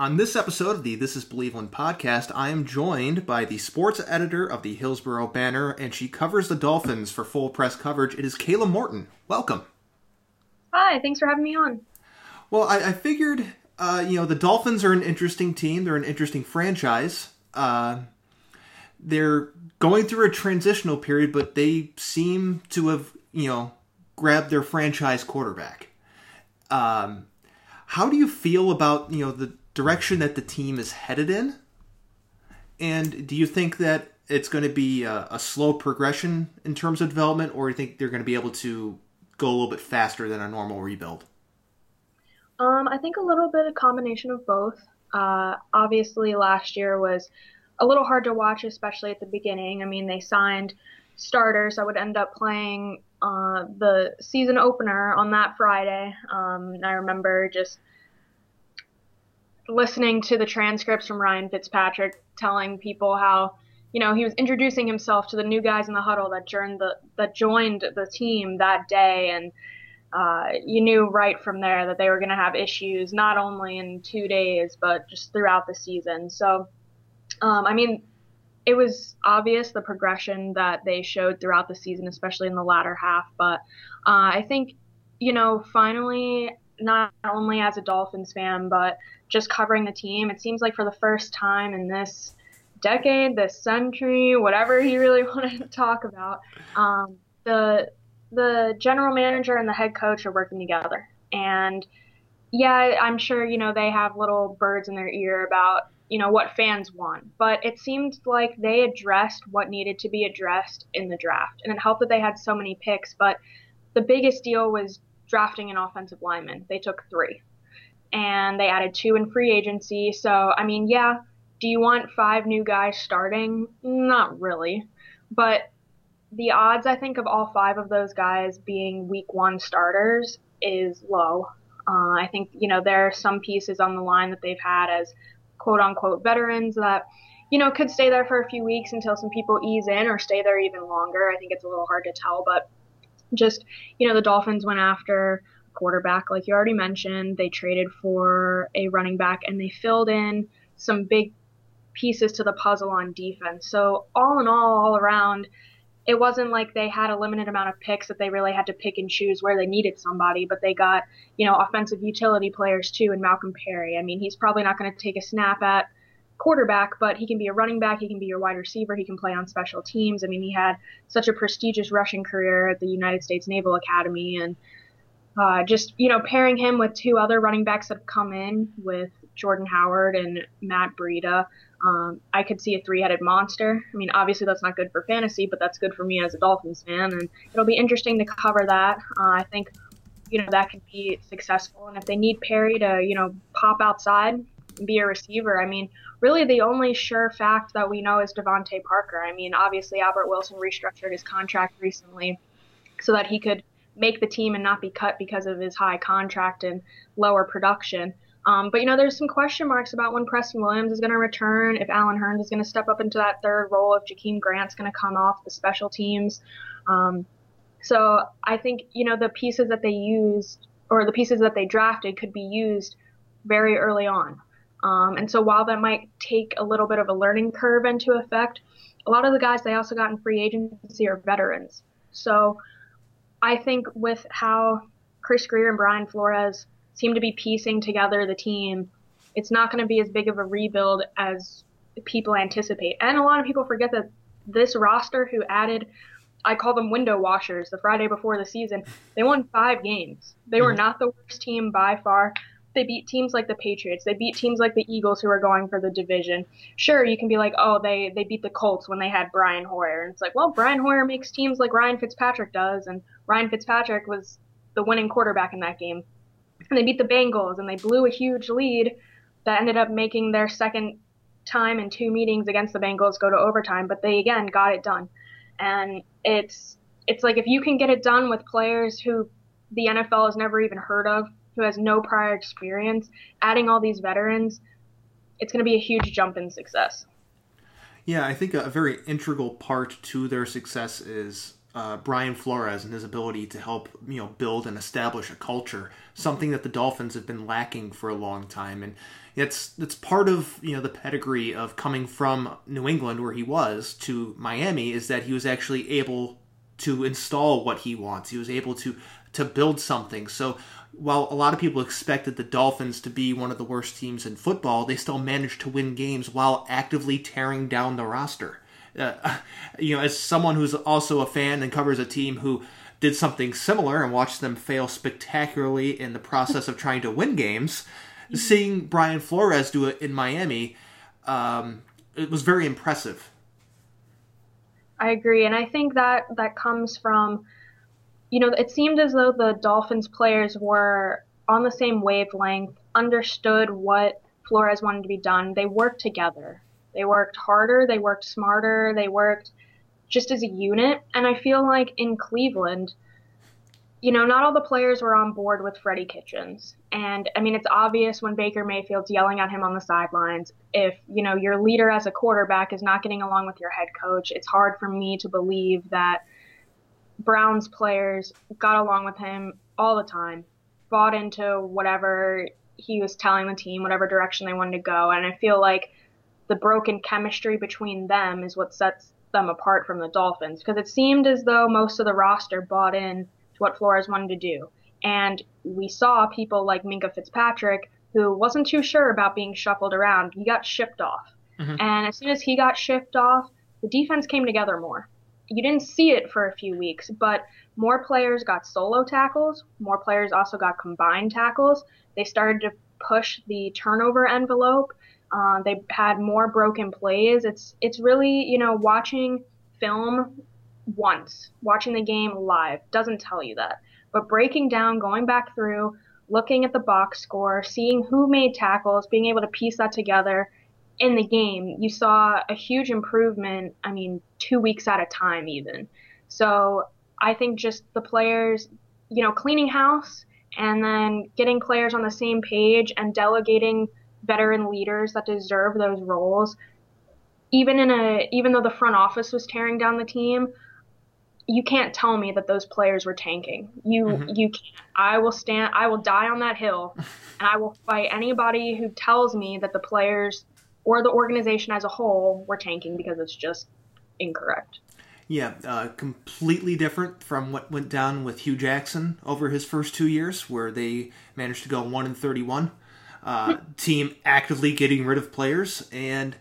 On this episode of the This is Believeland podcast, I am joined by the sports editor of the Hillsborough Banner, and she covers the Dolphins for full press coverage. It is Kayla Morton. Welcome. Hi, thanks for having me on. Well, I, I figured, uh, you know, the Dolphins are an interesting team. They're an interesting franchise. Uh, they're going through a transitional period, but they seem to have, you know, grabbed their franchise quarterback. Um, how do you feel about you know the direction that the team is headed in? And do you think that it's going to be a, a slow progression in terms of development, or do you think they're going to be able to go a little bit faster than a normal rebuild? Um, I think a little bit of combination of both. Uh, obviously, last year was a little hard to watch, especially at the beginning. I mean, they signed starters that would end up playing uh, the season opener on that Friday. Um, I remember just listening to the transcripts from Ryan Fitzpatrick telling people how you know he was introducing himself to the new guys in the huddle that joined the that joined the team that day. And uh, you knew right from there that they were going to have issues not only in two days but just throughout the season. So um, I mean it was obvious the progression that they showed throughout the season especially in the latter half. But uh, I think you know finally not only as a Dolphins fan, but just covering the team. It seems like for the first time in this decade, this century, whatever you really want to talk about, um, the the general manager and the head coach are working together. And yeah, I'm sure you know they have little birds in their ear about you know what fans want, but it seemed like they addressed what needed to be addressed in the draft, and it helped that they had so many picks. But the biggest deal was drafting an offensive lineman. They took three. And they added two in free agency. So, I mean, yeah, do you want five new guys starting? Not really. But the odds, I think, of all five of those guys being week one starters is low. Uh, I think, you know, there are some pieces on the line that they've had as quote unquote veterans that, you know, could stay there for a few weeks until some people ease in or stay there even longer. I think it's a little hard to tell, but just, you know, the Dolphins went after quarterback, like you already mentioned. They traded for a running back and they filled in some big pieces to the puzzle on defense. So, all in all, all around, it wasn't like they had a limited amount of picks that they really had to pick and choose where they needed somebody, but they got, you know, offensive utility players too in Malcolm Perry. I mean, he's probably not going to take a snap at quarterback, but he can be a running back, he can be your wide receiver, he can play on special teams. I mean, he had such a prestigious rushing career at the United States Naval Academy, and uh, just you know pairing him with two other running backs that have come in with Jordan Howard and Matt Breida. Um, I could see a three-headed monster. I mean, obviously that's not good for fantasy, but that's good for me as a Dolphins fan, and it'll be interesting to cover that. Uh, I think you know that could be successful, and if they need Perry to you know pop outside, be a receiver. I mean, really the only sure fact that we know is DeVante Parker. I mean, obviously Albert Wilson restructured his contract recently so that he could make the team and not be cut because of his high contract and lower production. Um, but you know, there's some question marks about when Preston Williams is going to return, if Allen Hurns is going to step up into that third role, if Jakeem Grant's going to come off the special teams. Um, so I think you know the pieces that they used or the pieces that they drafted could be used very early on. Um, and so while that might take a little bit of a learning curve into effect, a lot of the guys they also got in free agency are veterans. So I think with how Chris Grier and Brian Flores seem to be piecing together the team, it's not going to be as big of a rebuild as people anticipate. And a lot of people forget that this roster who added I call them window washers the Friday before the season. They won five games. They were mm-hmm. not the worst team by far they beat teams like the Patriots. They beat teams like the Eagles who are going for the division. Sure, you can be like, oh, they they beat the Colts when they had Brian Hoyer, and it's like, well, Brian Hoyer makes teams like Ryan Fitzpatrick does, and Ryan Fitzpatrick was the winning quarterback in that game. And they beat the Bengals, and they blew a huge lead that ended up making their second time in two meetings against the Bengals go to overtime. But they again got it done, and it's it's like if you can get it done with players who the NFL has never even heard of who has no prior experience, adding all these veterans, it's going to be a huge jump in success. Yeah, I think a very integral part to their success is uh, Brian Flores and his ability to help you know build and establish a culture, something that the Dolphins have been lacking for a long time, and it's it's part of you know the pedigree of coming from New England where he was to Miami is that he was actually able to install what he wants. He was able to to build something. So while a lot of people expected the Dolphins to be one of the worst teams in football, they still managed to win games while actively tearing down the roster. Uh, you know, as someone who's also a fan and covers a team who did something similar and watched them fail spectacularly in the process of trying to win games, seeing Brian Flores do it in Miami, um, it was very impressive. I agree, and I think that that comes from, you know, it seemed as though the Dolphins players were on the same wavelength, understood what Flores wanted to be done. They worked together. They worked harder, they worked smarter, they worked just as a unit. And I feel like in Cleveland, you know, not all the players were on board with Freddie Kitchens. And I mean, it's obvious when Baker Mayfield's yelling at him on the sidelines. If, you know, your leader as a quarterback is not getting along with your head coach, it's hard for me to believe that Browns players got along with him all the time, bought into whatever he was telling the team, whatever direction they wanted to go. And I feel like the broken chemistry between them is what sets them apart from the Dolphins because it seemed as though most of the roster bought in to what Flores wanted to do. And we saw people like Minkah Fitzpatrick who wasn't too sure about being shuffled around. He got shipped off. Mm-hmm. And as soon as he got shipped off, the defense came together more. You didn't see it for a few weeks, but more players got solo tackles. More players also got combined tackles. They started to push the turnover envelope uh, they had more broken plays. It's it's really you know watching film once, watching the game live doesn't tell you that, but breaking down, going back through, looking at the box score, seeing who made tackles, being able to piece that together in the game, you saw a huge improvement. I mean, two weeks at a time even. So I think just the players, you know, cleaning house and then getting players on the same page and delegating veteran leaders that deserve those roles. Even in a even though the front office was tearing down the team, you can't tell me that those players were tanking. You mm-hmm. you can't. I will stand I will die on that hill and I will fight anybody who tells me that the players or the organization as a whole were tanking because it's just incorrect. Yeah, uh, completely different from what went down with Hue Jackson over his first two years, where they managed to go one and thirty-one uh, team actively getting rid of players, and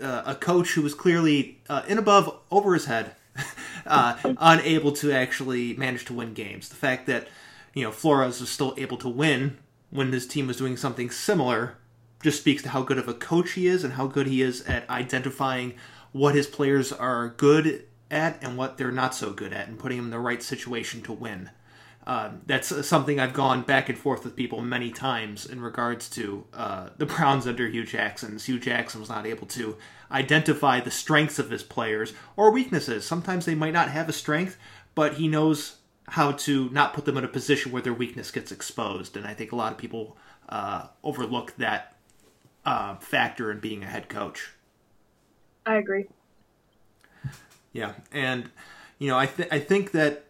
uh, a coach who was clearly uh, in above over his head, uh, unable to actually manage to win games. The fact that you know Flores was still able to win when his team was doing something similar just speaks to how good of a coach he is and how good he is at identifying what his players are good at and what they're not so good at and putting them in the right situation to win. Um, that's something I've gone back and forth with people many times in regards to uh, the Browns under Hue Jackson. Hue Jackson was not able to identify the strengths of his players or weaknesses. Sometimes they might not have a strength, but he knows how to not put them in a position where their weakness gets exposed. And I think a lot of people uh, overlook that uh, factor in being a head coach. I agree. Yeah, and you know, I th- I think that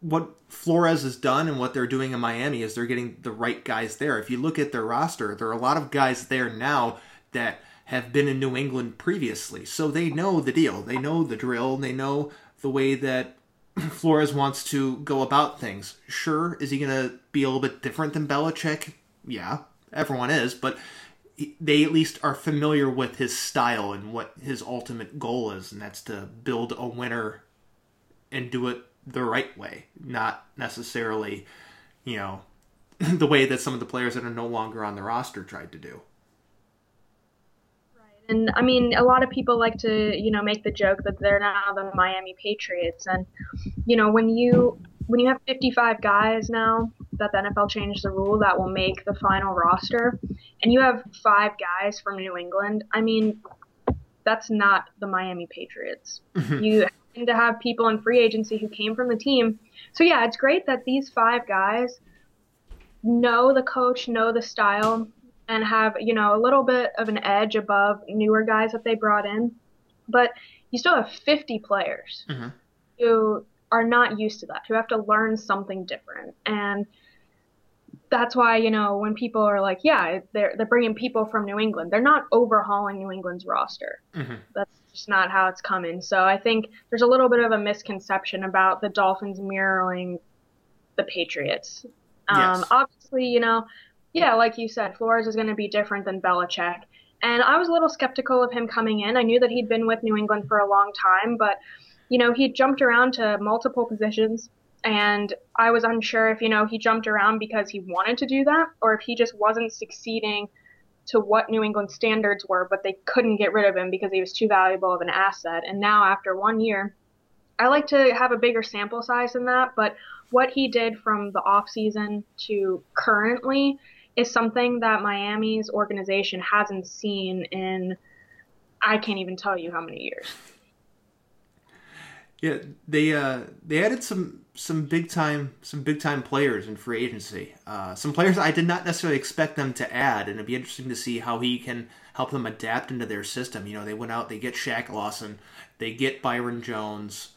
what Flores has done and what they're doing in Miami is they're getting the right guys there. If you look at their roster, there are a lot of guys there now that have been in New England previously. So they know the deal. They know the drill. They know the way that Flores wants to go about things. Sure, is he going to be a little bit different than Belichick? Yeah, everyone is, but they at least are familiar with his style and what his ultimate goal is, and that's to build a winner and do it the right way, not necessarily, you know, the way that some of the players that are no longer on the roster tried to do. Right. And I mean, a lot of people like to, you know, make the joke that they're now the Miami Patriots. And, you know, when you when you have 55 guys now that the NFL changed the rule that will make the final roster, and you have five guys from New England, I mean, that's not the Miami Patriots. Mm-hmm. You to have people in free agency who came from the team. So yeah, it's great that these five guys know the coach, know the style, and have you know a little bit of an edge above newer guys that they brought in. But you still have 50 players mm-hmm. who are not used to that, who have to learn something different. And that's why, you know, when people are like, yeah, they're, they're bringing people from New England, they're not overhauling New England's roster. Mm-hmm. That's just not how it's coming. So I think there's a little bit of a misconception about the Dolphins mirroring the Patriots. Um, yes. Obviously, you know, yeah, like you said, Flores is going to be different than Belichick. And I was a little skeptical of him coming in. I knew that he'd been with New England for a long time, but you know, he jumped around to multiple positions and I was unsure if, you know, he jumped around because he wanted to do that or if he just wasn't succeeding to what New England standards were, but they couldn't get rid of him because he was too valuable of an asset. And now after one year, I like to have a bigger sample size than that, but what he did from the off season to currently is something that Miami's organization hasn't seen in I can't even tell you how many years. Yeah, they uh, they added some some big time some big time players in free agency. Uh, some players I did not necessarily expect them to add, and it'd be interesting to see how he can help them adapt into their system. You know, they went out, they get Shaq Lawson, they get Byron Jones.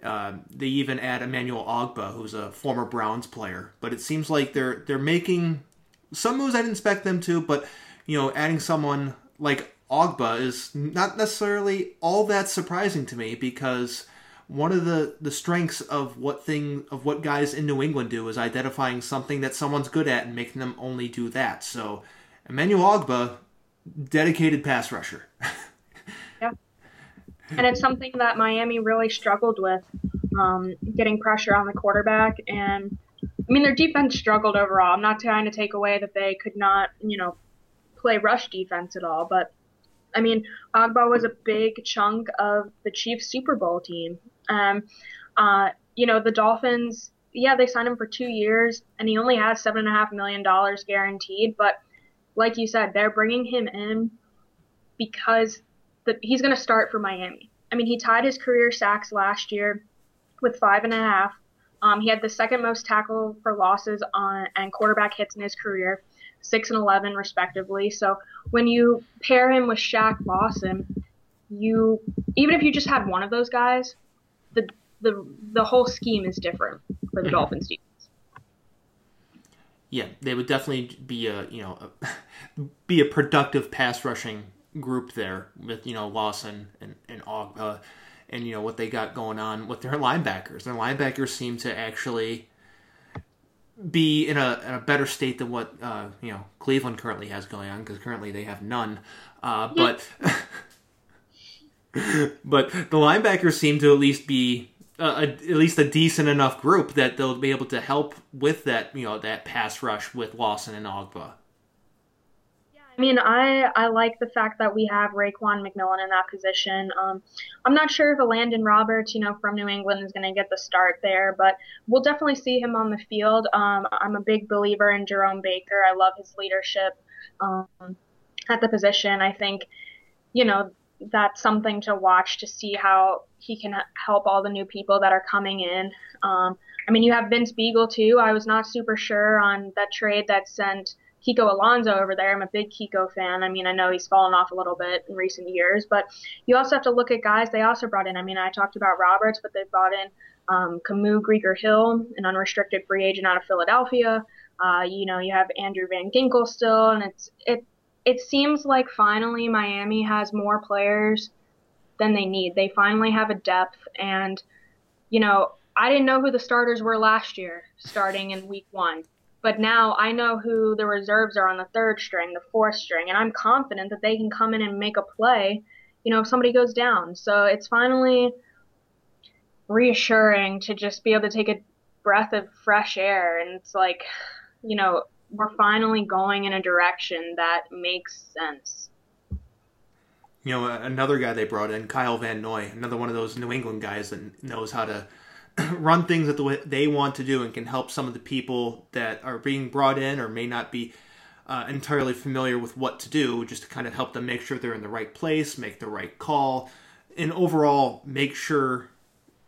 Uh, they even add Emmanuel Ogbah, who's a former Browns player. But it seems like they're they're making some moves I didn't expect them to, but you know, adding someone like Ogbah is not necessarily all that surprising to me because one of the, the strengths of what thing of what guys in New England do is identifying something that someone's good at and making them only do that. So Emmanuel Ogbah, dedicated pass rusher. yeah. And it's something that Miami really struggled with, um, getting pressure on the quarterback and I mean, their defense struggled overall. I'm not trying to take away that they could not, you know, play rush defense at all, but I mean, Ogbah was a big chunk of the Chiefs Super Bowl team. Um, uh, you know, the Dolphins, yeah, they signed him for two years, and he only has seven and a half million dollars guaranteed. But like you said, they're bringing him in because the, he's going to start for Miami. I mean, he tied his career sacks last year with five and a half. Um, he had the second most tackle for losses on and quarterback hits in his career, six and eleven respectively. So when you pair him with Shaq Lawson, you even if you just had one of those guys, the the the whole scheme is different for the mm-hmm. Dolphins defense. Yeah, they would definitely be a you know a, be a productive pass rushing group there with you know Lawson and and uh, and you know what they got going on with their linebackers. Their linebackers seem to actually be in a, in a better state than what uh, you know Cleveland currently has going on because currently they have none. Uh, but but the linebackers seem to at least be uh, a, at least a decent enough group that they'll be able to help with that you know that pass rush with Lawson and Ogbah. I mean, I I like the fact that we have Raekwon McMillan in that position. Um, I'm not sure if Elandon Roberts, you know, from New England is going to get the start there, but we'll definitely see him on the field. Um, I'm a big believer in Jerome Baker. I love his leadership um, at the position. I think, you know, that's something to watch to see how he can help all the new people that are coming in. Um, I mean, you have Vince Biegel too. I was not super sure on that trade that sent Kiko Alonso over there. I'm a big Kiko fan. I mean, I know he's fallen off a little bit in recent years, but you also have to look at guys they also brought in. I mean, I talked about Roberts, but they brought in um, Kamu Grugier-Hill, an unrestricted free agent out of Philadelphia. Uh, you know, you have Andrew Van Ginkel still, and it's it it seems like finally Miami has more players than they need. They finally have a depth, and you know, I didn't know who the starters were last year, starting in week one. But now I know who the reserves are on the third string, the fourth string, and I'm confident that they can come in and make a play, you know, if somebody goes down. So it's finally reassuring to just be able to take a breath of fresh air. And it's like, you know, we're finally going in a direction that makes sense. You know, another guy they brought in, Kyle Van Noy, another one of those New England guys that knows how to run things that the way they want to do and can help some of the people that are being brought in or may not be uh, entirely familiar with what to do, just to kind of help them make sure they're in the right place, make the right call, and overall make sure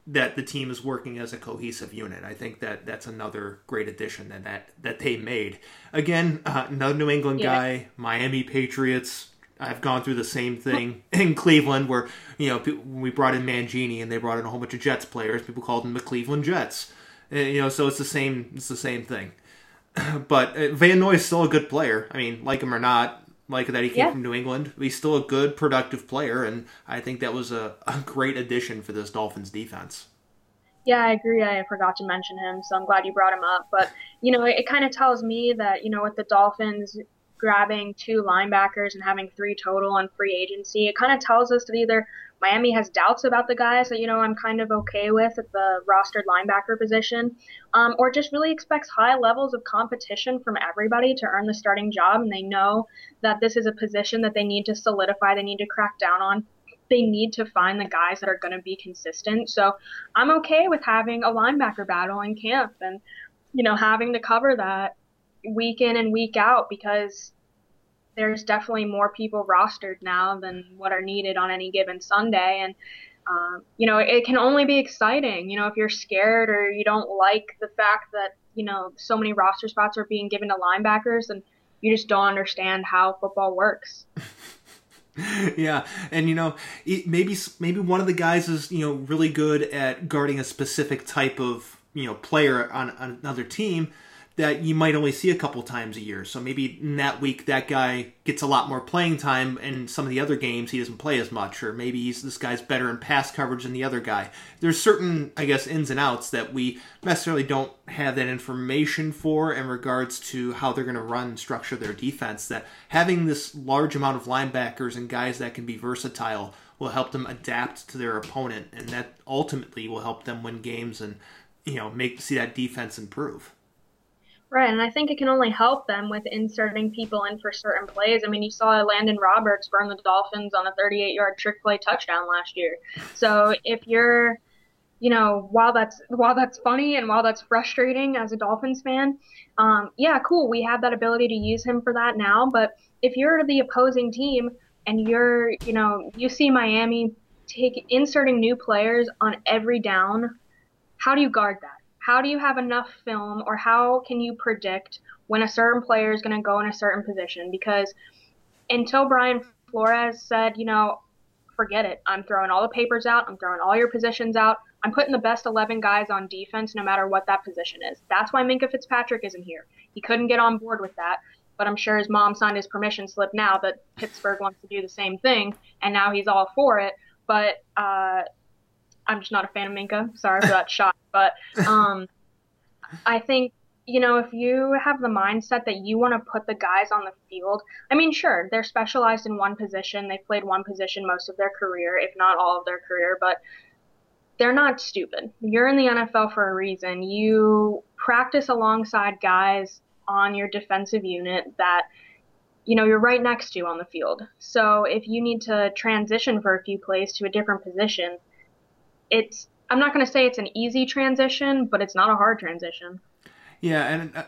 that the team is working as a cohesive unit. I think that that's another great addition that that, that they made. Again, uh, another New England yeah. guy, Miami Patriots. I've gone through the same thing in Cleveland, where you know we brought in Mangini and they brought in a whole bunch of Jets players. People called them the Cleveland Jets. And, you know, so it's the same. It's the same thing. but uh, Van Noy is still a good player. I mean, like him or not, like that he came yeah. from New England. He's still a good, productive player, and I think that was a, a great addition for this Dolphins defense. Yeah, I agree. I forgot to mention him, so I'm glad you brought him up. But you know, it, it kind of tells me that you know, with the Dolphins grabbing two linebackers and having three total on free agency, it kind of tells us that either Miami has doubts about the guys that you know I'm kind of okay with at the rostered linebacker position, um, or just really expects high levels of competition from everybody to earn the starting job, and they know that this is a position that they need to solidify, they need to crack down on. They need to find the guys that are going to be consistent. So I'm okay with having a linebacker battle in camp and you know having to cover that week in and week out because there's definitely more people rostered now than what are needed on any given Sunday. And, um, you know, it can only be exciting. You know, if you're scared or you don't like the fact that, you know, so many roster spots are being given to linebackers and you just don't understand how football works. yeah, and you know, maybe maybe one of the guys is you know really good at guarding a specific type of you know player on, on another team, that you might only see a couple times a year. So maybe in that week that guy gets a lot more playing time, and some of the other games he doesn't play as much, or maybe this guy's better in pass coverage than the other guy. There's certain, I guess, ins and outs that we necessarily don't have that information for in regards to how they're going to run and structure their defense. That having this large amount of linebackers and guys that can be versatile will help them adapt to their opponent, and that ultimately will help them win games and you know make see that defense improve. Right, and I think it can only help them with inserting people in for certain plays. I mean, you saw Elandon Roberts burn the Dolphins on a 38-yard trick play touchdown last year. So if you're, you know, while that's while that's funny and while that's frustrating as a Dolphins fan, um, yeah, cool, we have that ability to use him for that now. But if you're the opposing team and you're, you know, you see Miami take inserting new players on every down, how do you guard that? How do you have enough film or how can you predict when a certain player is going to go in a certain position? Because until Brian Flores said, you know, forget it. I'm throwing all the papers out. I'm throwing all your positions out. I'm putting the best 11 guys on defense no matter what that position is. That's why Minkah Fitzpatrick isn't here. He couldn't get on board with that, but I'm sure his mom signed his permission slip now that Pittsburgh wants to do the same thing, and now he's all for it. But uh, I'm just not a fan of Minkah. Sorry for that shot, but um, I think you know if you have the mindset that you want to put the guys on the field. I mean, sure, they're specialized in one position. They've played one position most of their career, if not all of their career, but they're not stupid. You're in the NFL for a reason. You practice alongside guys on your defensive unit that you know you're right next to on the field. So if you need to transition for a few plays to a different position, it's I'm not going to say it's an easy transition, but it's not a hard transition. Yeah, and uh,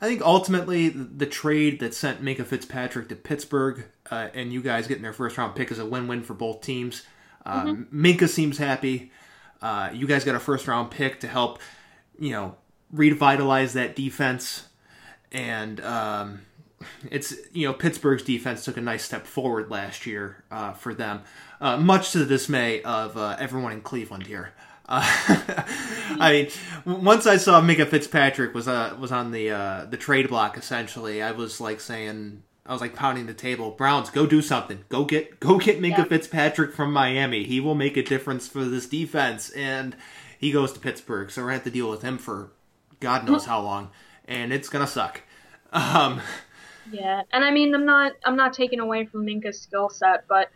I think ultimately the trade that sent Minkah Fitzpatrick to Pittsburgh uh, and you guys getting their first round pick is a win win for both teams. Um, mm-hmm. Minkah seems happy. Uh, you guys got a first round pick to help, you know, revitalize that defense. And um, it's, you know, Pittsburgh's defense took a nice step forward last year uh, for them uh, much to the dismay of uh, everyone in Cleveland here. Uh, I mean, once I saw Minkah Fitzpatrick was uh, was on the uh, the trade block, essentially, I was like saying, I was like pounding the table. Browns, go do something. Go get go get Minkah yeah. Fitzpatrick from Miami. He will make a difference for this defense. And he goes to Pittsburgh, so we're gonna have to deal with him for God knows how long, and it's gonna suck. Um, yeah, and I mean, I'm not I'm not taking away from Minkah's skill set, but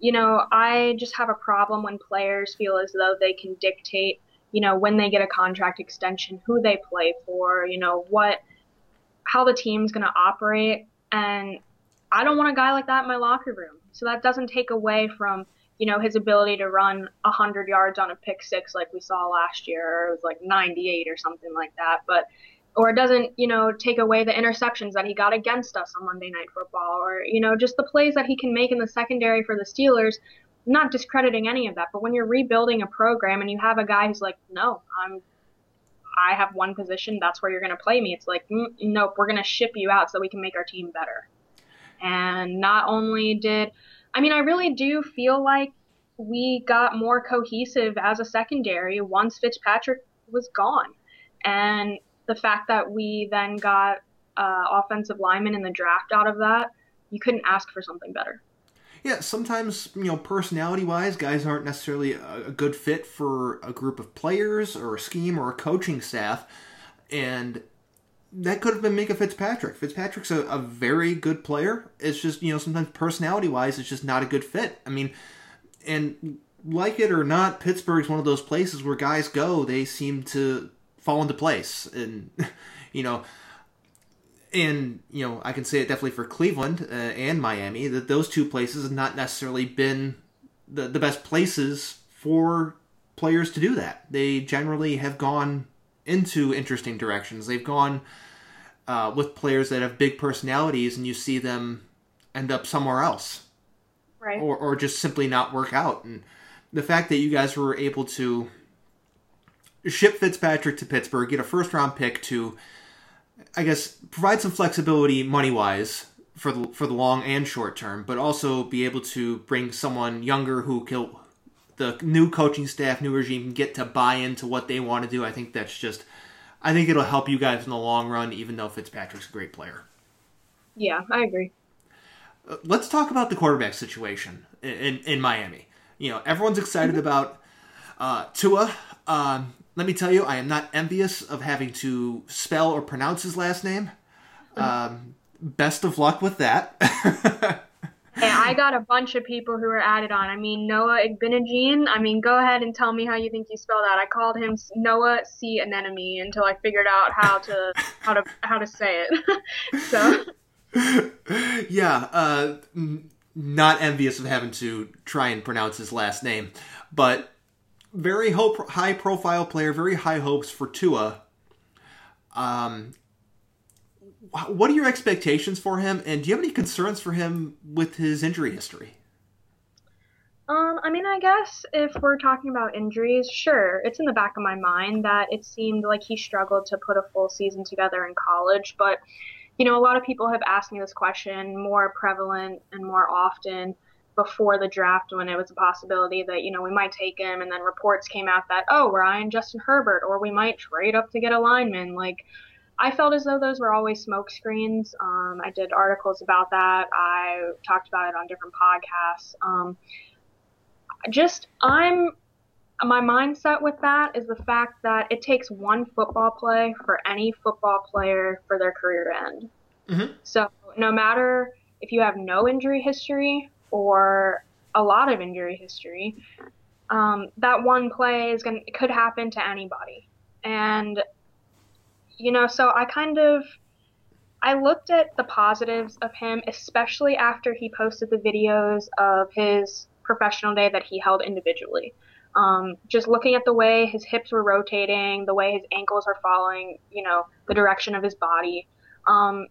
you know, I just have a problem when players feel as though they can dictate, you know, when they get a contract extension, who they play for, you know, what, how the team's going to operate. And I don't want a guy like that in my locker room. So that doesn't take away from, you know, his ability to run 100 yards on a pick six like we saw last year, or it was like 98 or something like that. But or it doesn't, you know, take away the interceptions that he got against us on Monday Night Football, or you know, just the plays that he can make in the secondary for the Steelers. Not discrediting any of that, but when you're rebuilding a program and you have a guy who's like, no, I'm, I have one position, that's where you're going to play me. It's like, mm, nope, we're going to ship you out so we can make our team better. And not only did, I mean, I really do feel like we got more cohesive as a secondary once Fitzpatrick was gone. And the fact that we then got uh, offensive linemen in the draft out of that, you couldn't ask for something better. Yeah, sometimes, you know, personality wise, guys aren't necessarily a, good fit for a group of players or a scheme or a coaching staff. And that could have been Minkah Fitzpatrick. Fitzpatrick's a, a very good player. It's just, you know, sometimes personality wise, it's just not a good fit. I mean, and like it or not, Pittsburgh's one of those places where guys go, they seem to fall into place. And, you know, and you know I can say it definitely for Cleveland uh, and Miami that those two places have not necessarily been the the best places for players to do that. They generally have gone into interesting directions. They've gone uh, with players that have big personalities, and you see them end up somewhere else, right? Or or just simply not work out. And the fact that you guys were able to ship Fitzpatrick to Pittsburgh, get a first round pick to I guess provide some flexibility money wise for the for the long and short term, but also be able to bring someone younger who can the new coaching staff, new regime can get to buy into what they want to do. I think that's just I think it'll help you guys in the long run, even though Fitzpatrick's a great player. Yeah, I agree. Uh, let's talk about the quarterback situation in in, in Miami. You know, everyone's excited mm-hmm. about uh, Tua. Um, let me tell you, I am not envious of having to spell or pronounce his last name. Um, best of luck with that. hey, I got a bunch of people who were added on. I mean, Noah Igbinoghene. I mean, go ahead and tell me how you think you spell that. I called him Noah C anemone until I figured out how to how to how to say it. so. Yeah, uh, not envious of having to try and pronounce his last name, but very hope, high profile player, very high hopes for Tua. Um, what are your expectations for him, and do you have any concerns for him with his injury history? Um, I mean, I guess if we're talking about injuries, sure, it's in the back of my mind that it seemed like he struggled to put a full season together in college. But, you know, a lot of people have asked me this question more prevalent and more often before the draft when it was a possibility that you know we might take him. And then reports came out that oh we're eyeing Justin Herbert or we might trade up to get a lineman. Like I felt as though those were always smoke screens. Um, I did articles about that. I talked about it on different podcasts. Um, just I'm my mindset with that is the fact that it takes one football play for any football player for their career to end. Mm-hmm. so no matter if you have no injury history or a lot of injury history, um, that one play is going could happen to anybody. And you know, so I kind of I looked at the positives of him, especially after he posted the videos of his professional day that he held individually. Um, just looking at the way his hips were rotating, the way his ankles are following, you know, the direction of his body. Um,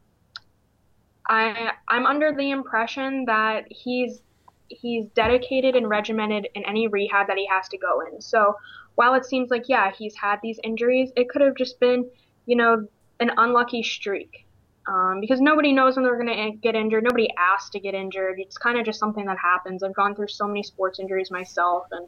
I I'm under the impression that he's he's dedicated and regimented in any rehab that he has to go in. So while it seems like yeah he's had these injuries, it could have just been you know an unlucky streak. Um, because nobody knows when they're going to get injured. Nobody asked to get injured. It's kind of just something that happens. I've gone through so many sports injuries myself, and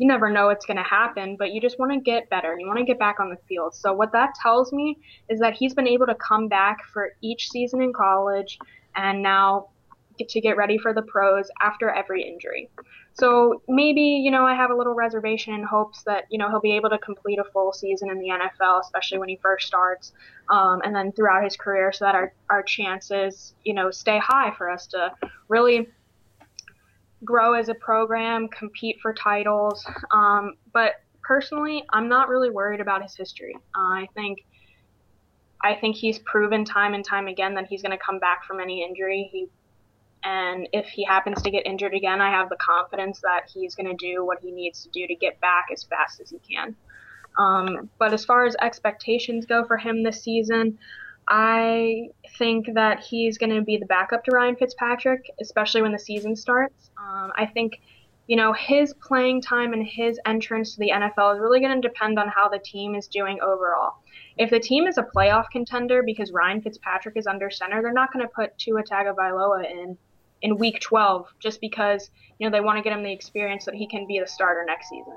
you never know what's going to happen, but you just want to get better. And you want to get back on the field. So what that tells me is that he's been able to come back for each season in college and now get to get ready for the pros after every injury. So maybe, you know, I have a little reservation in hopes that, you know, he'll be able to complete a full season in the NFL, especially when he first starts, um, and then throughout his career so that our, our chances, you know, stay high for us to really grow as a program, compete for titles. Um, but personally, I'm not really worried about his history. Uh, I think I think he's proven time and time again that he's going to come back from any injury. He and if he happens to get injured again, I have the confidence that he's going to do what he needs to do to get back as fast as he can. Um, but as far as expectations go for him this season, I think that he's going to be the backup to Ryan Fitzpatrick, especially when the season starts. Um, I think, you know, his playing time and his entrance to the NFL is really going to depend on how the team is doing overall. if the team is a playoff contender because Ryan Fitzpatrick is under center, they're not going to put Tua Tagovailoa in in week 12 just because you know they want to get him the experience that he can be the starter next season.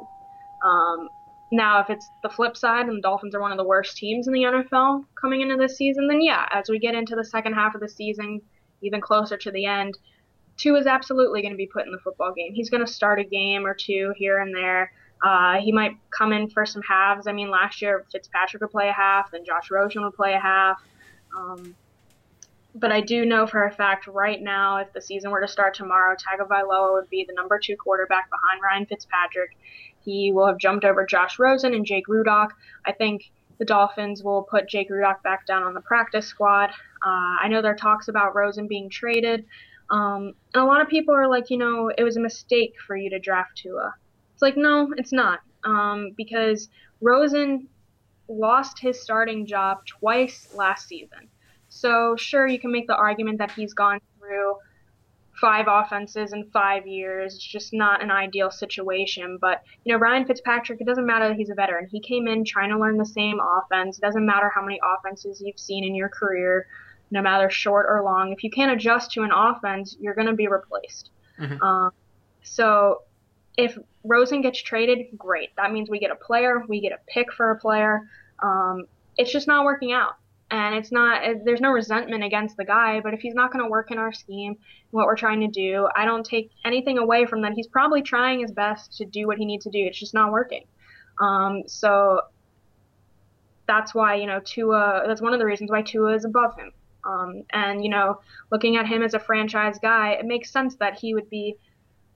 Um, now, if it's the flip side and the Dolphins are one of the worst teams in the NFL coming into this season, then yeah, as we get into the second half of the season, even closer to the end, Tua is absolutely going to be put in the football game. He's going to start a game or two here and there. Uh, he might come in for some halves. I mean, last year Fitzpatrick would play a half, then Josh Rosen would play a half. Um, but I do know for a fact right now, if the season were to start tomorrow, Tagovailoa would be the number two quarterback behind Ryan Fitzpatrick. He will have jumped over Josh Rosen and Jake Rudock. I think the Dolphins will put Jake Rudock back down on the practice squad. Uh, I know there are talks about Rosen being traded. Um, and a lot of people are like, you know, it was a mistake for you to draft Tua. It's like, no, it's not. Um, because Rosen lost his starting job twice last season. So sure, you can make the argument that he's gone through five offenses in five years. It's just not an ideal situation. But you know, Ryan Fitzpatrick, it doesn't matter that he's a veteran. He came in trying to learn the same offense. It doesn't matter how many offenses you've seen in your career, no matter short or long. If you can't adjust to an offense, you're going to be replaced. Mm-hmm. Um, so if Rosen gets traded, great. That means we get a player, we get a pick for a player. Um, it's just not working out and it's not there's no resentment against the guy but if he's not going to work in our scheme what we're trying to do i don't take anything away from that. He's probably trying his best to do what he needs to do. It's just not working. Um, so that's why you know Tua that's one of the reasons why Tua is above him. Um, and you know looking at him as a franchise guy it makes sense that he would be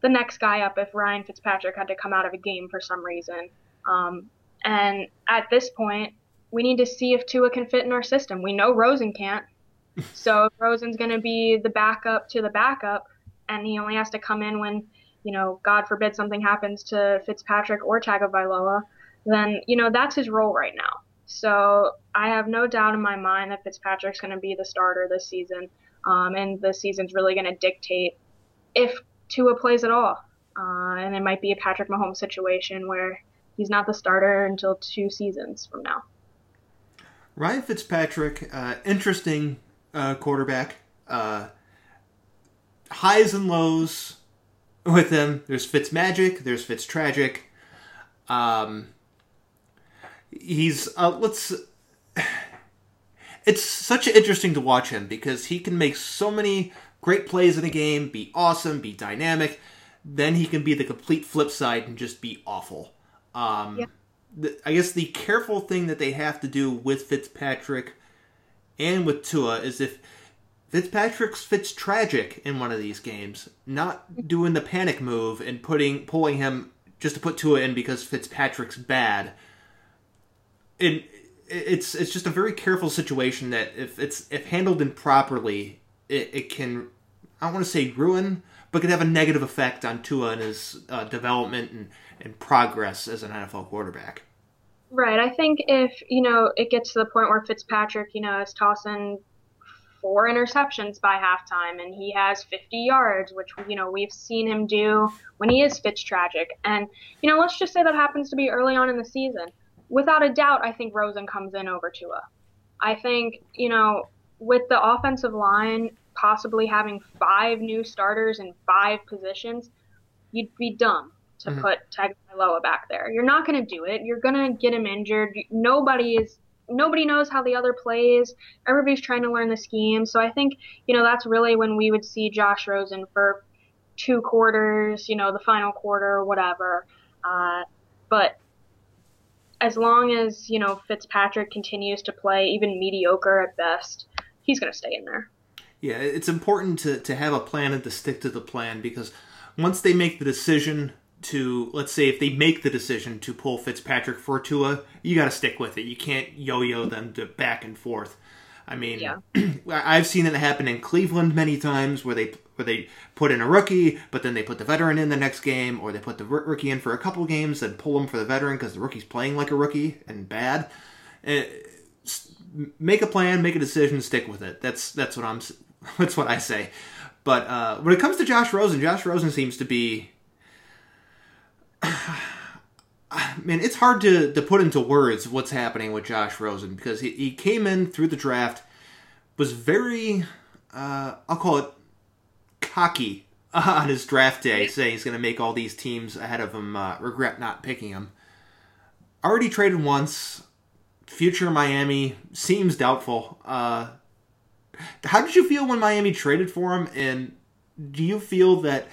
the next guy up if Ryan Fitzpatrick had to come out of a game for some reason. Um, and at this point we need to see if Tua can fit in our system. We know Rosen can't. so if Rosen's going to be the backup to the backup, and he only has to come in when, you know, God forbid something happens to Fitzpatrick or Tagovailoa, then you know that's his role right now. So I have no doubt in my mind that Fitzpatrick's going to be the starter this season, um, and the season's really going to dictate if Tua plays at all. Uh, and it might be a Patrick Mahomes situation where he's not the starter until two seasons from now. Ryan Fitzpatrick, uh, interesting uh, quarterback. Uh, highs and lows with him. There's Fitz magic. There's Fitz tragic. Um, he's uh, let's. It's such interesting to watch him because he can make so many great plays in a game, be awesome, be dynamic. Then he can be the complete flip side and just be awful. Um, yeah. I guess the careful thing that they have to do with Fitzpatrick and with Tua is if Fitzpatrick's Fitz tragic in one of these games, not doing the panic move and putting pulling him just to put Tua in because Fitzpatrick's bad. It, it's it's just a very careful situation that if it's if handled improperly, it, it can I don't want to say ruin, but could have a negative effect on Tua and his uh, development and, and progress as an NFL quarterback. Right. I think if, you know, it gets to the point where Fitzpatrick, you know, is tossing four interceptions by halftime and he has 50 yards, which, you know, we've seen him do when he is Fitz tragic. And, you know, let's just say that happens to be early on in the season. Without a doubt, I think Rosen comes in over Tua. I think, you know, with the offensive line possibly having five new starters in five positions, you'd be dumb to mm-hmm. put Tagovailoa back there. You're not going to do it. You're going to get him injured. Nobody is nobody knows how the other plays. Everybody's trying to learn the scheme. So I think, you know, that's really when we would see Josh Rosen for two quarters, you know, the final quarter, or whatever. Uh, but as long as, you know, Fitzpatrick continues to play even mediocre at best, he's going to stay in there. Yeah, it's important to, to have a plan and to stick to the plan because once they make the decision to let's say if they make the decision to pull Fitzpatrick for Tua, you got to stick with it. You can't yo-yo them to back and forth. I mean, yeah. I've seen it happen in Cleveland many times where they where they put in a rookie, but then they put the veteran in the next game, or they put the rookie in for a couple games, then pull him for the veteran because the rookie's playing like a rookie and bad. Eh, make a plan, make a decision, stick with it. That's that's what I'm. That's what I say. But uh, when it comes to Josh Rosen, Josh Rosen seems to be man, it's hard to, to put into words what's happening with Josh Rosen because he, he came in through the draft, was very, uh, I'll call it cocky on his draft day, saying he's going to make all these teams ahead of him uh, regret not picking him. Already traded once. Future Miami seems doubtful. Uh, how did you feel when Miami traded for him? And do you feel that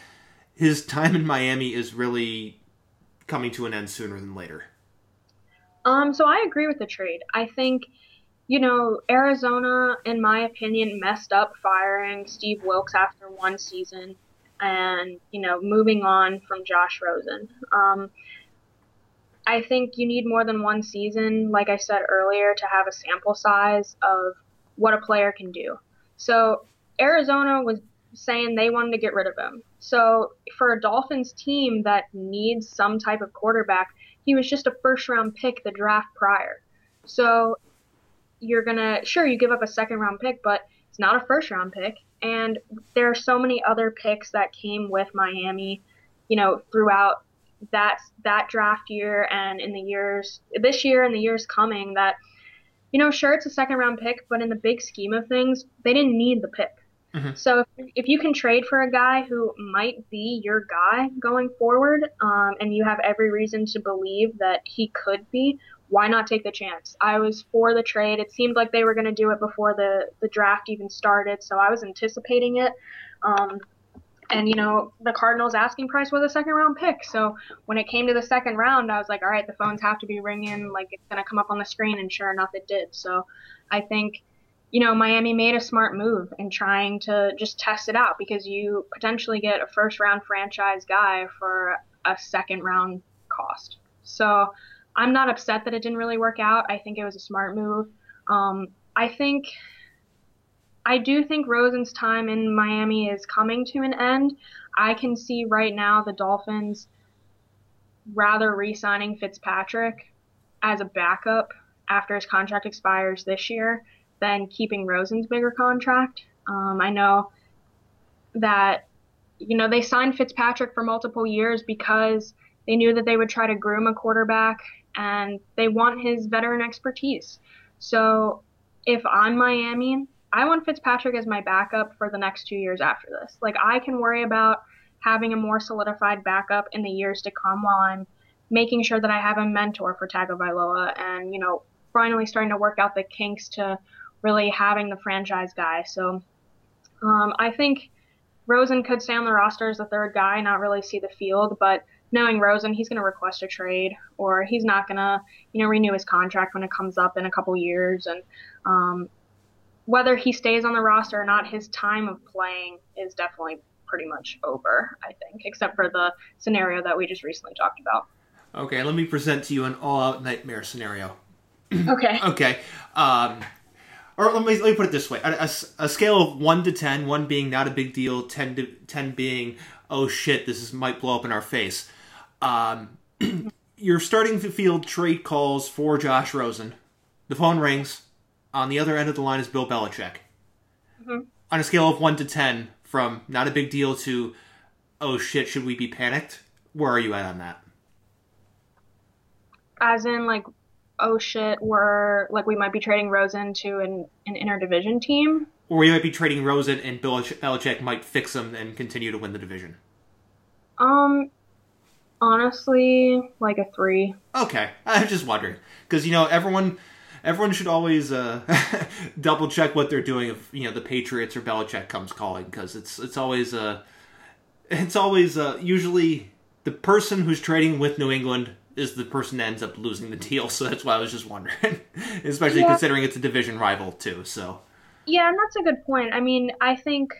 his time in Miami is really coming to an end sooner than later? Um, so I agree with the trade. I think, you know, Arizona, in my opinion, messed up firing Steve Wilks after one season and, you know, moving on from Josh Rosen. Um, I think you need more than one season, like I said earlier, to have a sample size of what a player can do. So Arizona was saying they wanted to get rid of him. So for a Dolphins team that needs some type of quarterback, he was just a first round pick the draft prior. So you're gonna sure you give up a second round pick, but it's not a first round pick. And there are so many other picks that came with Miami, you know, throughout that that draft year and in the years this year and the years coming that you know sure it's a second round pick but in the big scheme of things they didn't need the pick mm-hmm. so if, if you can trade for a guy who might be your guy going forward um, and you have every reason to believe that he could be why not take the chance i was for the trade it seemed like they were going to do it before the the draft even started so i was anticipating it um, and you know the Cardinals' asking price was a second round pick. So when it came to the second round, I was like, all right, the phones have to be ringing, like it's gonna come up on the screen, and sure enough, it did. So I think you know Miami made a smart move in trying to just test it out because you potentially get a first round franchise guy for a second round cost. So I'm not upset that it didn't really work out. I think it was a smart move. Um, I think I do think Rosen's time in Miami is coming to an end. I can see right now the Dolphins rather re signing Fitzpatrick as a backup after his contract expires this year than keeping Rosen's bigger contract. Um, I know that, you know, they signed Fitzpatrick for multiple years because they knew that they would try to groom a quarterback and they want his veteran expertise. So if I'm Miami, I want Fitzpatrick as my backup for the next two years after this. Like I can worry about having a more solidified backup in the years to come while I'm making sure that I have a mentor for Tagovailoa and you know finally starting to work out the kinks to really having the franchise guy. So um, I think Rosen could stay on the roster as the third guy, not really see the field, but knowing Rosen, he's going to request a trade or he's not going to, you know, renew his contract when it comes up in a couple years. And um, whether he stays on the roster or not, his time of playing is definitely pretty much over, I think, except for the scenario that we just recently talked about. Okay, let me present to you an all out nightmare scenario. okay. Okay. Um, or let me, let me put it this way a, a, a, scale of 1 to 10, 1 being not a big deal, 10, to, 10 being, oh shit, this is, might blow up in our face. Um, you're starting to field trade calls for Josh Rosen. The phone rings on the other end of the line is Bill Belichick. Mm-hmm. On a scale of 1 to 10, from not a big deal to, oh shit, should we be panicked? Where are you at on that? As in, like, oh shit, we're, like, we might be trading Rosen to an, an interdivision team? Or we might be trading Rosen and Bill Belichick might fix him and continue to win the division? Um, honestly, like a three. Okay, I'm just wondering. Because, you know, everyone everyone should always uh, double check what they're doing if you know the Patriots or Belichick comes calling because it's it's always uh, it's always uh, usually the person who's trading with New England is the person that ends up losing the deal. So that's why I was just wondering, especially yeah. considering it's a division rival too. So yeah, and that's a good point. I mean, I think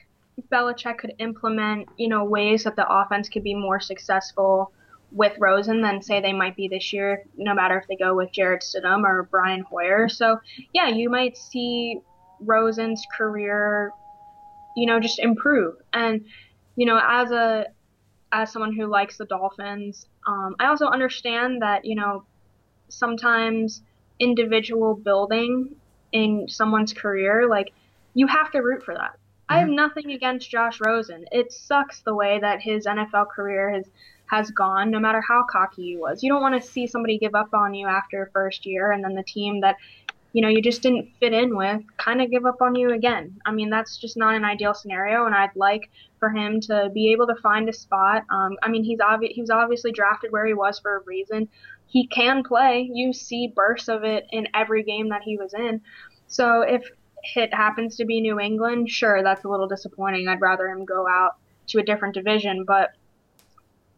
Belichick could implement you know ways that the offense could be more successful with Rosen than say they might be this year, no matter if they go with Jarrett Stidham or Brian Hoyer. So yeah, you might see Rosen's career, you know, just improve. And you know, as a as someone who likes the Dolphins, um, I also understand that you know sometimes individual building in someone's career, like you have to root for that. I have nothing against Josh Rosen. It sucks the way that his NFL career has has gone, no matter how cocky he was. You don't want to see somebody give up on you after first year, and then the team that you know you just didn't fit in with kind of give up on you again. I mean, that's just not an ideal scenario, and I'd like for him to be able to find a spot. Um, I mean, he's obvi- he was obviously drafted where he was for a reason. He can play. You see bursts of it in every game that he was in. So if it happens to be New England, sure, that's a little disappointing. I'd rather him go out to a different division, but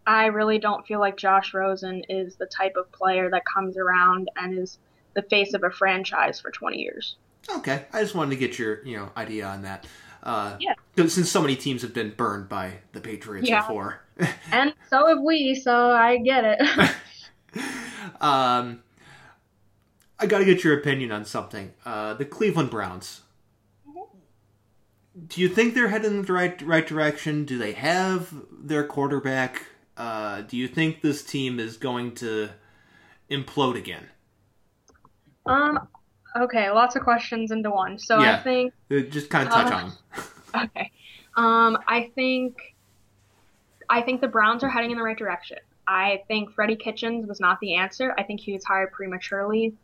I really don't feel like Josh Rosen is the type of player that comes around and is the face of a franchise for 20 years. Okay, I just wanted to get your you know idea on that. Uh, Yeah. Since so many teams have been burned by the Patriots Yeah. before. And so have we, so I get it. um, I got to get your opinion on something. Uh, the Cleveland Browns. Do you think they're heading in the right right direction? Do they have their quarterback? Uh, do you think this team is going to implode again? Um, okay, lots of questions into one. So Yeah. I think Uh, Just kind of touch Uh, on. Okay. Um, I think I think the Browns are heading in the right direction. I think Freddie Kitchens was not the answer. I think he was hired prematurely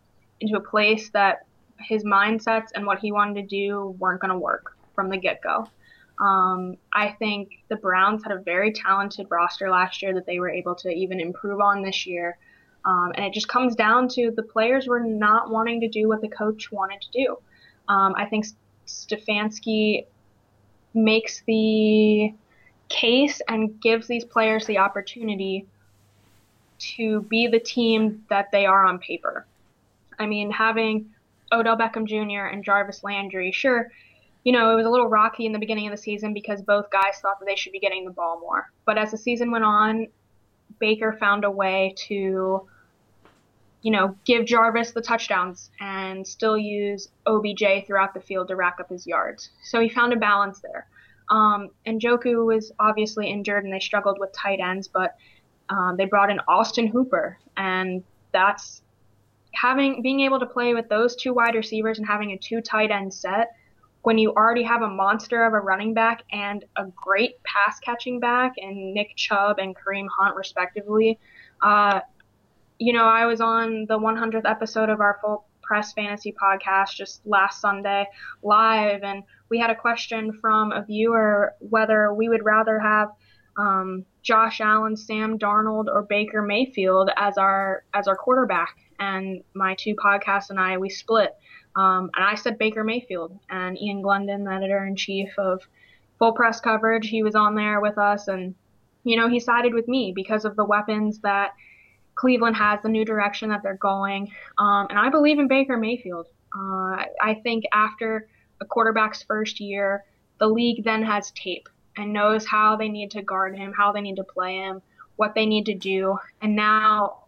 into a place that his mindsets and what he wanted to do weren't going to work from the get go. Um, I think the Browns had a very talented roster last year that they were able to even improve on this year. Um, and it just comes down to the players were not wanting to do what the coach wanted to do. Um, I think Stefanski makes the case and gives these players the opportunity to be the team that they are on paper. I mean, having Odell Beckham Jr. and Jarvis Landry, sure, you know, it was a little rocky in the beginning of the season because both guys thought that they should be getting the ball more. But as the season went on, Baker found a way to, you know, give Jarvis the touchdowns and still use OBJ throughout the field to rack up his yards. So he found a balance there. Um, and Njoku was obviously injured and they struggled with tight ends, but um, they brought in Austin Hooper, and that's having being able to play with those two wide receivers and having a two tight end set when you already have a monster of a running back and a great pass catching back and Nick Chubb and Kareem Hunt respectively. Uh, you know, I was on the 100th episode of our full press fantasy podcast just last Sunday live, and we had a question from a viewer whether we would rather have um, Josh Allen, Sam Darnold, or Baker Mayfield as our as our quarterback. And my two podcasts and I we split. Um, and I said Baker Mayfield. And Ian Glendon, the editor in chief of Full Press Coverage, he was on there with us, and you know he sided with me because of the weapons that Cleveland has, the new direction that they're going. Um, and I believe in Baker Mayfield. Uh, I think after a quarterback's first year, the league then has tape and knows how they need to guard him, how they need to play him, what they need to do. And now,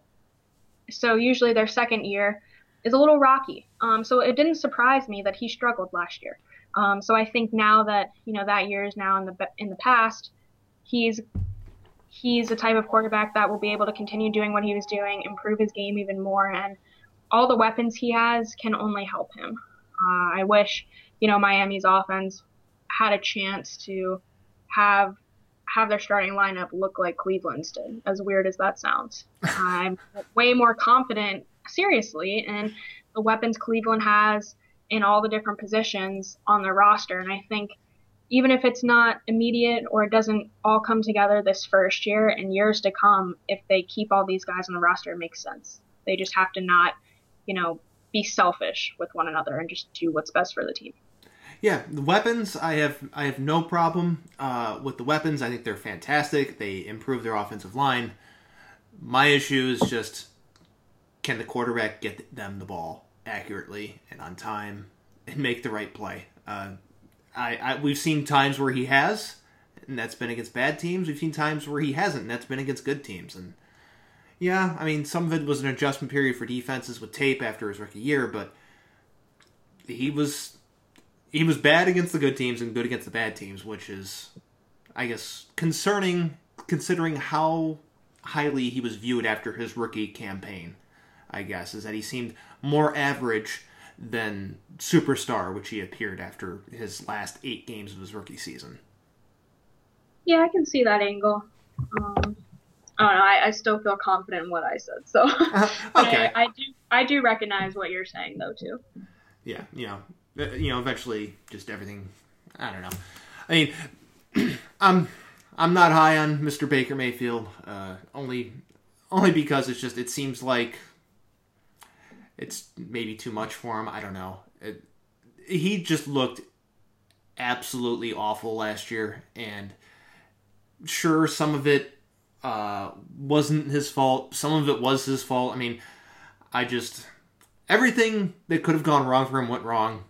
so usually their second year is a little rocky. Um, so it didn't surprise me that he struggled last year. Um, so I think now that you know that year is now in the in the past, he's he's the type of quarterback that will be able to continue doing what he was doing, improve his game even more, and all the weapons he has can only help him. Uh, I wish you know Miami's offense had a chance to have have their starting lineup look like Cleveland's did. As weird as that sounds, I'm way more confident, seriously, in the weapons Cleveland has in all the different positions on their roster, and I think even if it's not immediate or it doesn't all come together this first year and years to come, if they keep all these guys on the roster, it makes sense. They just have to not, you know, be selfish with one another and just do what's best for the team. Yeah, the weapons. I have I have no problem uh, with the weapons. I think they're fantastic. They improve their offensive line. My issue is just can the quarterback get them the ball accurately and on time and make the right play. Uh, I, I we've seen times where he has, and that's been against bad teams. We've seen times where he hasn't, and that's been against good teams. And yeah, I mean, some of it was an adjustment period for defenses with tape after his rookie year, but he was he was bad against the good teams and good against the bad teams, which is, I guess, concerning considering how highly he was viewed after his rookie campaign. I guess is that he seemed more average than superstar, which he appeared after his last eight games of his rookie season. Yeah, I can see that angle. Um, I don't know. I, I still feel confident in what I said. So Uh, okay. I, I do I do recognize what you're saying though too. yeah, you know, uh, you know, eventually, just everything. I don't know. I mean, I'm I'm not high on Mr. Baker Mayfield, uh, only only because it's just it seems like it's maybe too much for him. I don't know. It, he just looked absolutely awful last year, and sure, some of it uh, wasn't his fault. Some of it was his fault. I mean, I just everything that could have gone wrong for him went wrong,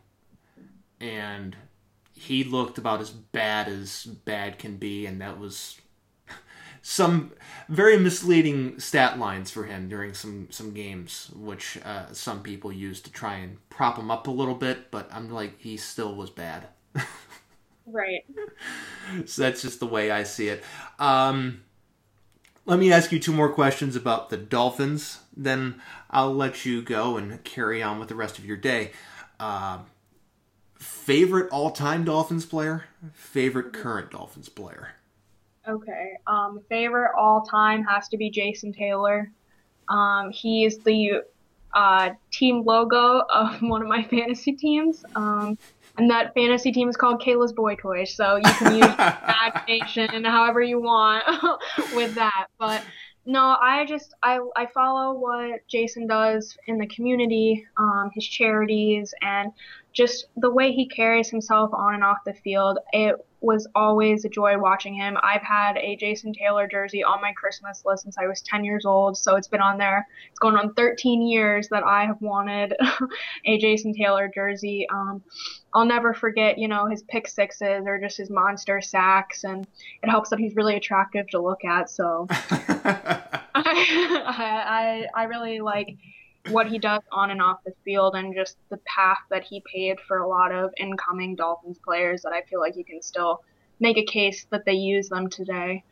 and he looked about as bad as bad can be, and that was some very misleading stat lines for him during some some games, which uh, some people use to try and prop him up a little bit. But I'm like, he still was bad. Right. so that's just the way I see it. Um, let me ask you two more questions about the Dolphins. Then I'll let you go and carry on with the rest of your day. Uh, favorite all-time Dolphins player? Favorite current Dolphins player? Okay. Um, favorite all time has to be Jason Taylor. Um, he is the uh, team logo of one of my fantasy teams. Um, and that fantasy team is called Kayla's Boy Toys. So you can use imagination however you want with that. But no, I just I I follow what Jason does in the community, um, his charities, and just the way he carries himself on and off the field. It was always a joy watching him. I've had a Jason Taylor jersey on my Christmas list since I was 10 years old, so it's been on there. It's going on 13 years that I have wanted a Jason Taylor jersey. Um, I'll never forget, you know, his pick sixes or just his monster sacks, and it helps that he's really attractive to look at. So I, I, I really like what he does on and off the field and just the path that he paved for a lot of incoming Dolphins players that I feel like you can still make a case that they use them today.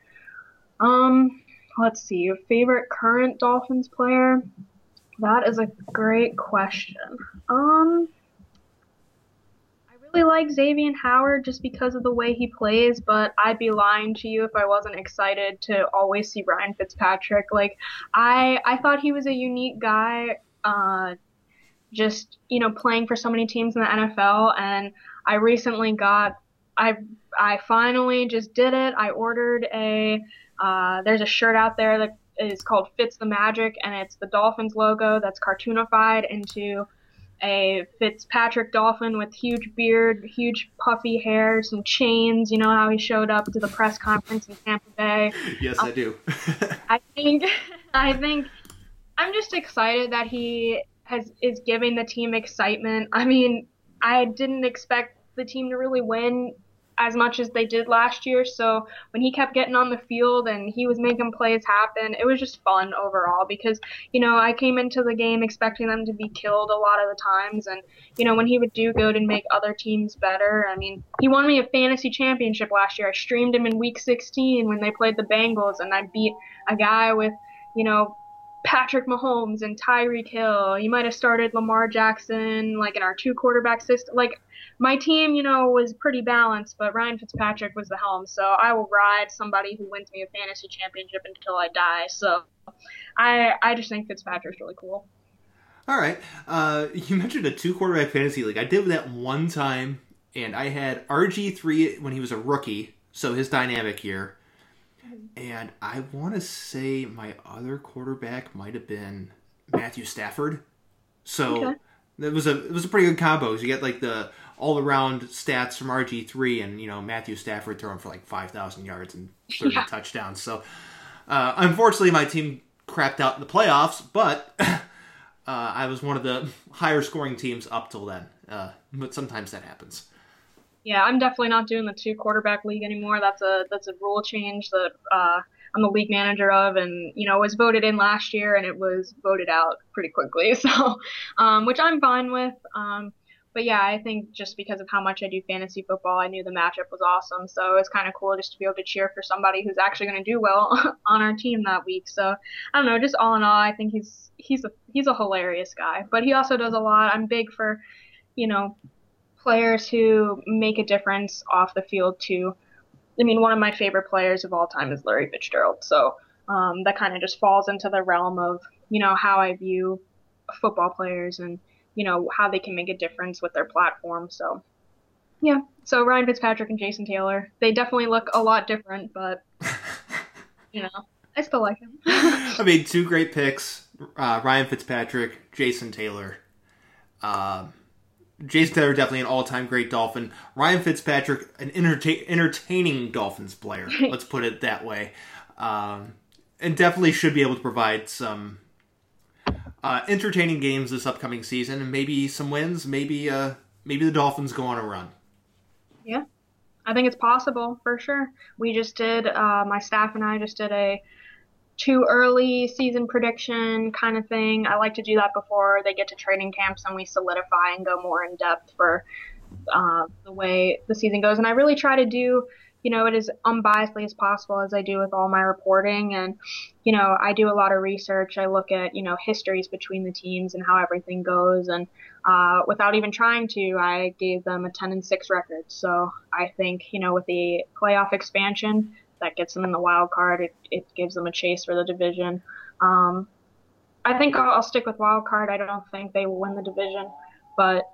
Um, let's see, your favorite current Dolphins player? That is a great question. Um, really like Xavier Howard just because of the way he plays, but I'd be lying to you if I wasn't excited to always see Ryan Fitzpatrick. Like, I I thought he was a unique guy, uh, just you know playing for so many teams in the NFL, and I recently got I I finally just did it. I ordered a uh, there's a shirt out there that is called Fitz the Magic, and it's the Dolphins logo that's cartoonified into a Fitzpatrick Dolphin with huge beard, huge puffy hair, some chains. You know how he showed up to the press conference in Tampa Bay. yes, I do. I think I think I'm just excited that he has is giving the team excitement. I mean, I didn't expect the team to really win as much as they did last year. So when he kept getting on the field and he was making plays happen, it was just fun overall because, you know, I came into the game expecting them to be killed a lot of the times. And, you know, when he would do good and make other teams better, I mean, he won me a fantasy championship last year. I streamed him in week 16 when they played the Bengals and I beat a guy with, you know, Patrick Mahomes and Tyreek Hill. You might have started Lamar Jackson like in our two quarterback system. Like my team, you know, was pretty balanced, but Ryan Fitzpatrick was the helm. So I will ride somebody who wins me a fantasy championship until I die. So I I just think Fitzpatrick's really cool. All right. Uh, you mentioned a two quarterback fantasy league. I did that one time, and I had RG three when he was a rookie, so his dynamic year. And I want to say my other quarterback might have been Matthew Stafford. So Okay. it was a it was a pretty good combo. You get like the all around stats from RG three, and you know Matthew Stafford throwing for like five thousand yards and thirty Yeah. touchdowns. So uh, unfortunately, my team crapped out in the playoffs, but uh, I was one of the higher scoring teams up till then. Uh, but sometimes that happens. Yeah, I'm definitely not doing the two quarterback league anymore. That's a that's a rule change that uh, I'm the league manager of, and you know was voted in last year, and it was voted out pretty quickly. So, um, which I'm fine with. Um, but yeah, I think just because of how much I do fantasy football, I knew the matchup was awesome. So it's kind of cool just to be able to cheer for somebody who's actually going to do well on our team that week. So I don't know, just all in all, I think he's he's a he's a hilarious guy. But he also does a lot. I'm big for, you know, players who make a difference off the field too. I mean, one of my favorite players of all time is Larry Fitzgerald. So um, that kind of just falls into the realm of you know how I view football players and you know how they can make a difference with their platform. So yeah, so Ryan Fitzpatrick and Jason Taylor, they definitely look a lot different, but you know I still like him. I mean, two great picks: uh, Ryan Fitzpatrick, Jason Taylor. Uh, Jason Taylor definitely an all-time great Dolphin. Ryan Fitzpatrick, an entertain- entertaining Dolphins player. let's put it that way, um, and definitely should be able to provide some uh, entertaining games this upcoming season, and maybe some wins. Maybe uh, maybe the Dolphins go on a run. Yeah, I think it's possible for sure. We just did uh, my staff and I just did a too early season prediction kind of thing. I like to do that before they get to training camps and we solidify and go more in depth for uh, the way the season goes. And I really try to do you know, it as unbiasedly as possible as I do with all my reporting. And, you know, I do a lot of research. I look at, you know, histories between the teams and how everything goes. And uh, without even trying to, I gave them a 10 and 6 record. So I think, you know, with the playoff expansion, that gets them in the wild card. It, it gives them a chase for the division. Um, I think I'll, I'll stick with wild card. I don't think they will win the division, but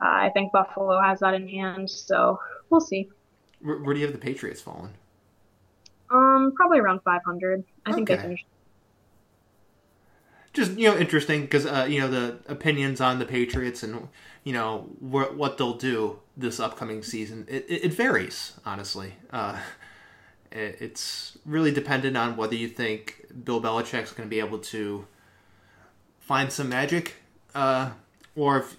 uh, I think Buffalo has that in hand. So we'll see. Where, where do you have the Patriots falling? Um, probably around 500. I think they finished. Just you know, interesting because uh, you know the opinions on the Patriots and you know wh- what they'll do this upcoming season. It, it, it varies, honestly. Uh, it's really dependent on whether you think Bill Belichick's going to be able to find some magic, uh, or if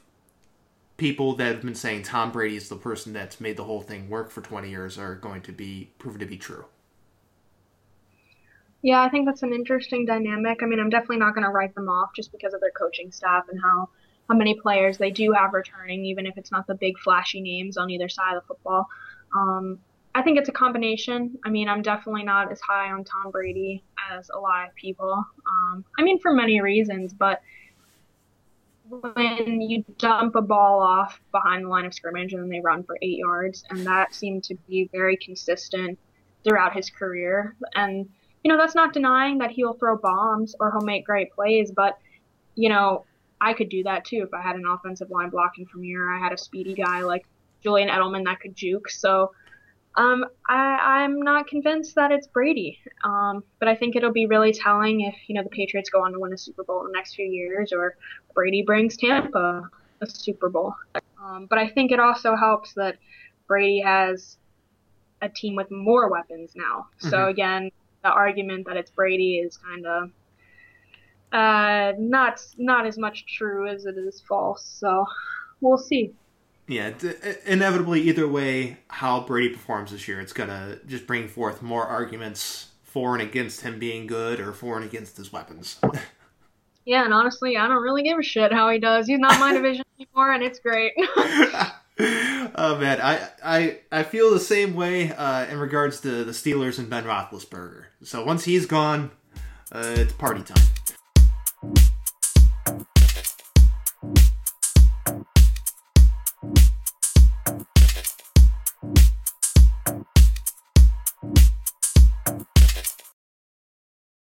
people that have been saying Tom Brady is the person that's made the whole thing work for 20 years are going to be proven to be true. Yeah, I think that's an interesting dynamic. I mean, I'm definitely not going to write them off just because of their coaching staff and how how many players they do have returning, even if it's not the big flashy names on either side of the football. Um, I think it's a combination. I mean, I'm definitely not as high on Tom Brady as a lot of people. Um, I mean, for many reasons, but when you dump a ball off behind the line of scrimmage and then they run for eight yards, and that seemed to be very consistent throughout his career. And you know, that's not denying that he'll throw bombs or he'll make great plays, but you know, I could do that too if I had an offensive line blocking from here. I had a speedy guy like Julian Edelman that could juke. So um, I, I'm not convinced that it's Brady, um, but I think it'll be really telling if you know the Patriots go on to win a Super Bowl in the next few years, or Brady brings Tampa a Super Bowl. Um, but I think it also helps that Brady has a team with more weapons now. Mm-hmm. So again, the argument that it's Brady is kind of uh, not not as much true as it is false. So we'll see yeah, inevitably, either way, how Brady performs this year, it's gonna just bring forth more arguments for and against him being good, or for and against his weapons. yeah, and honestly, I don't really give a shit how he does. He's not my division anymore, and it's great. oh man, I, I I feel the same way uh, in regards to the Steelers and Ben Roethlisberger. So once he's gone, uh, it's party time.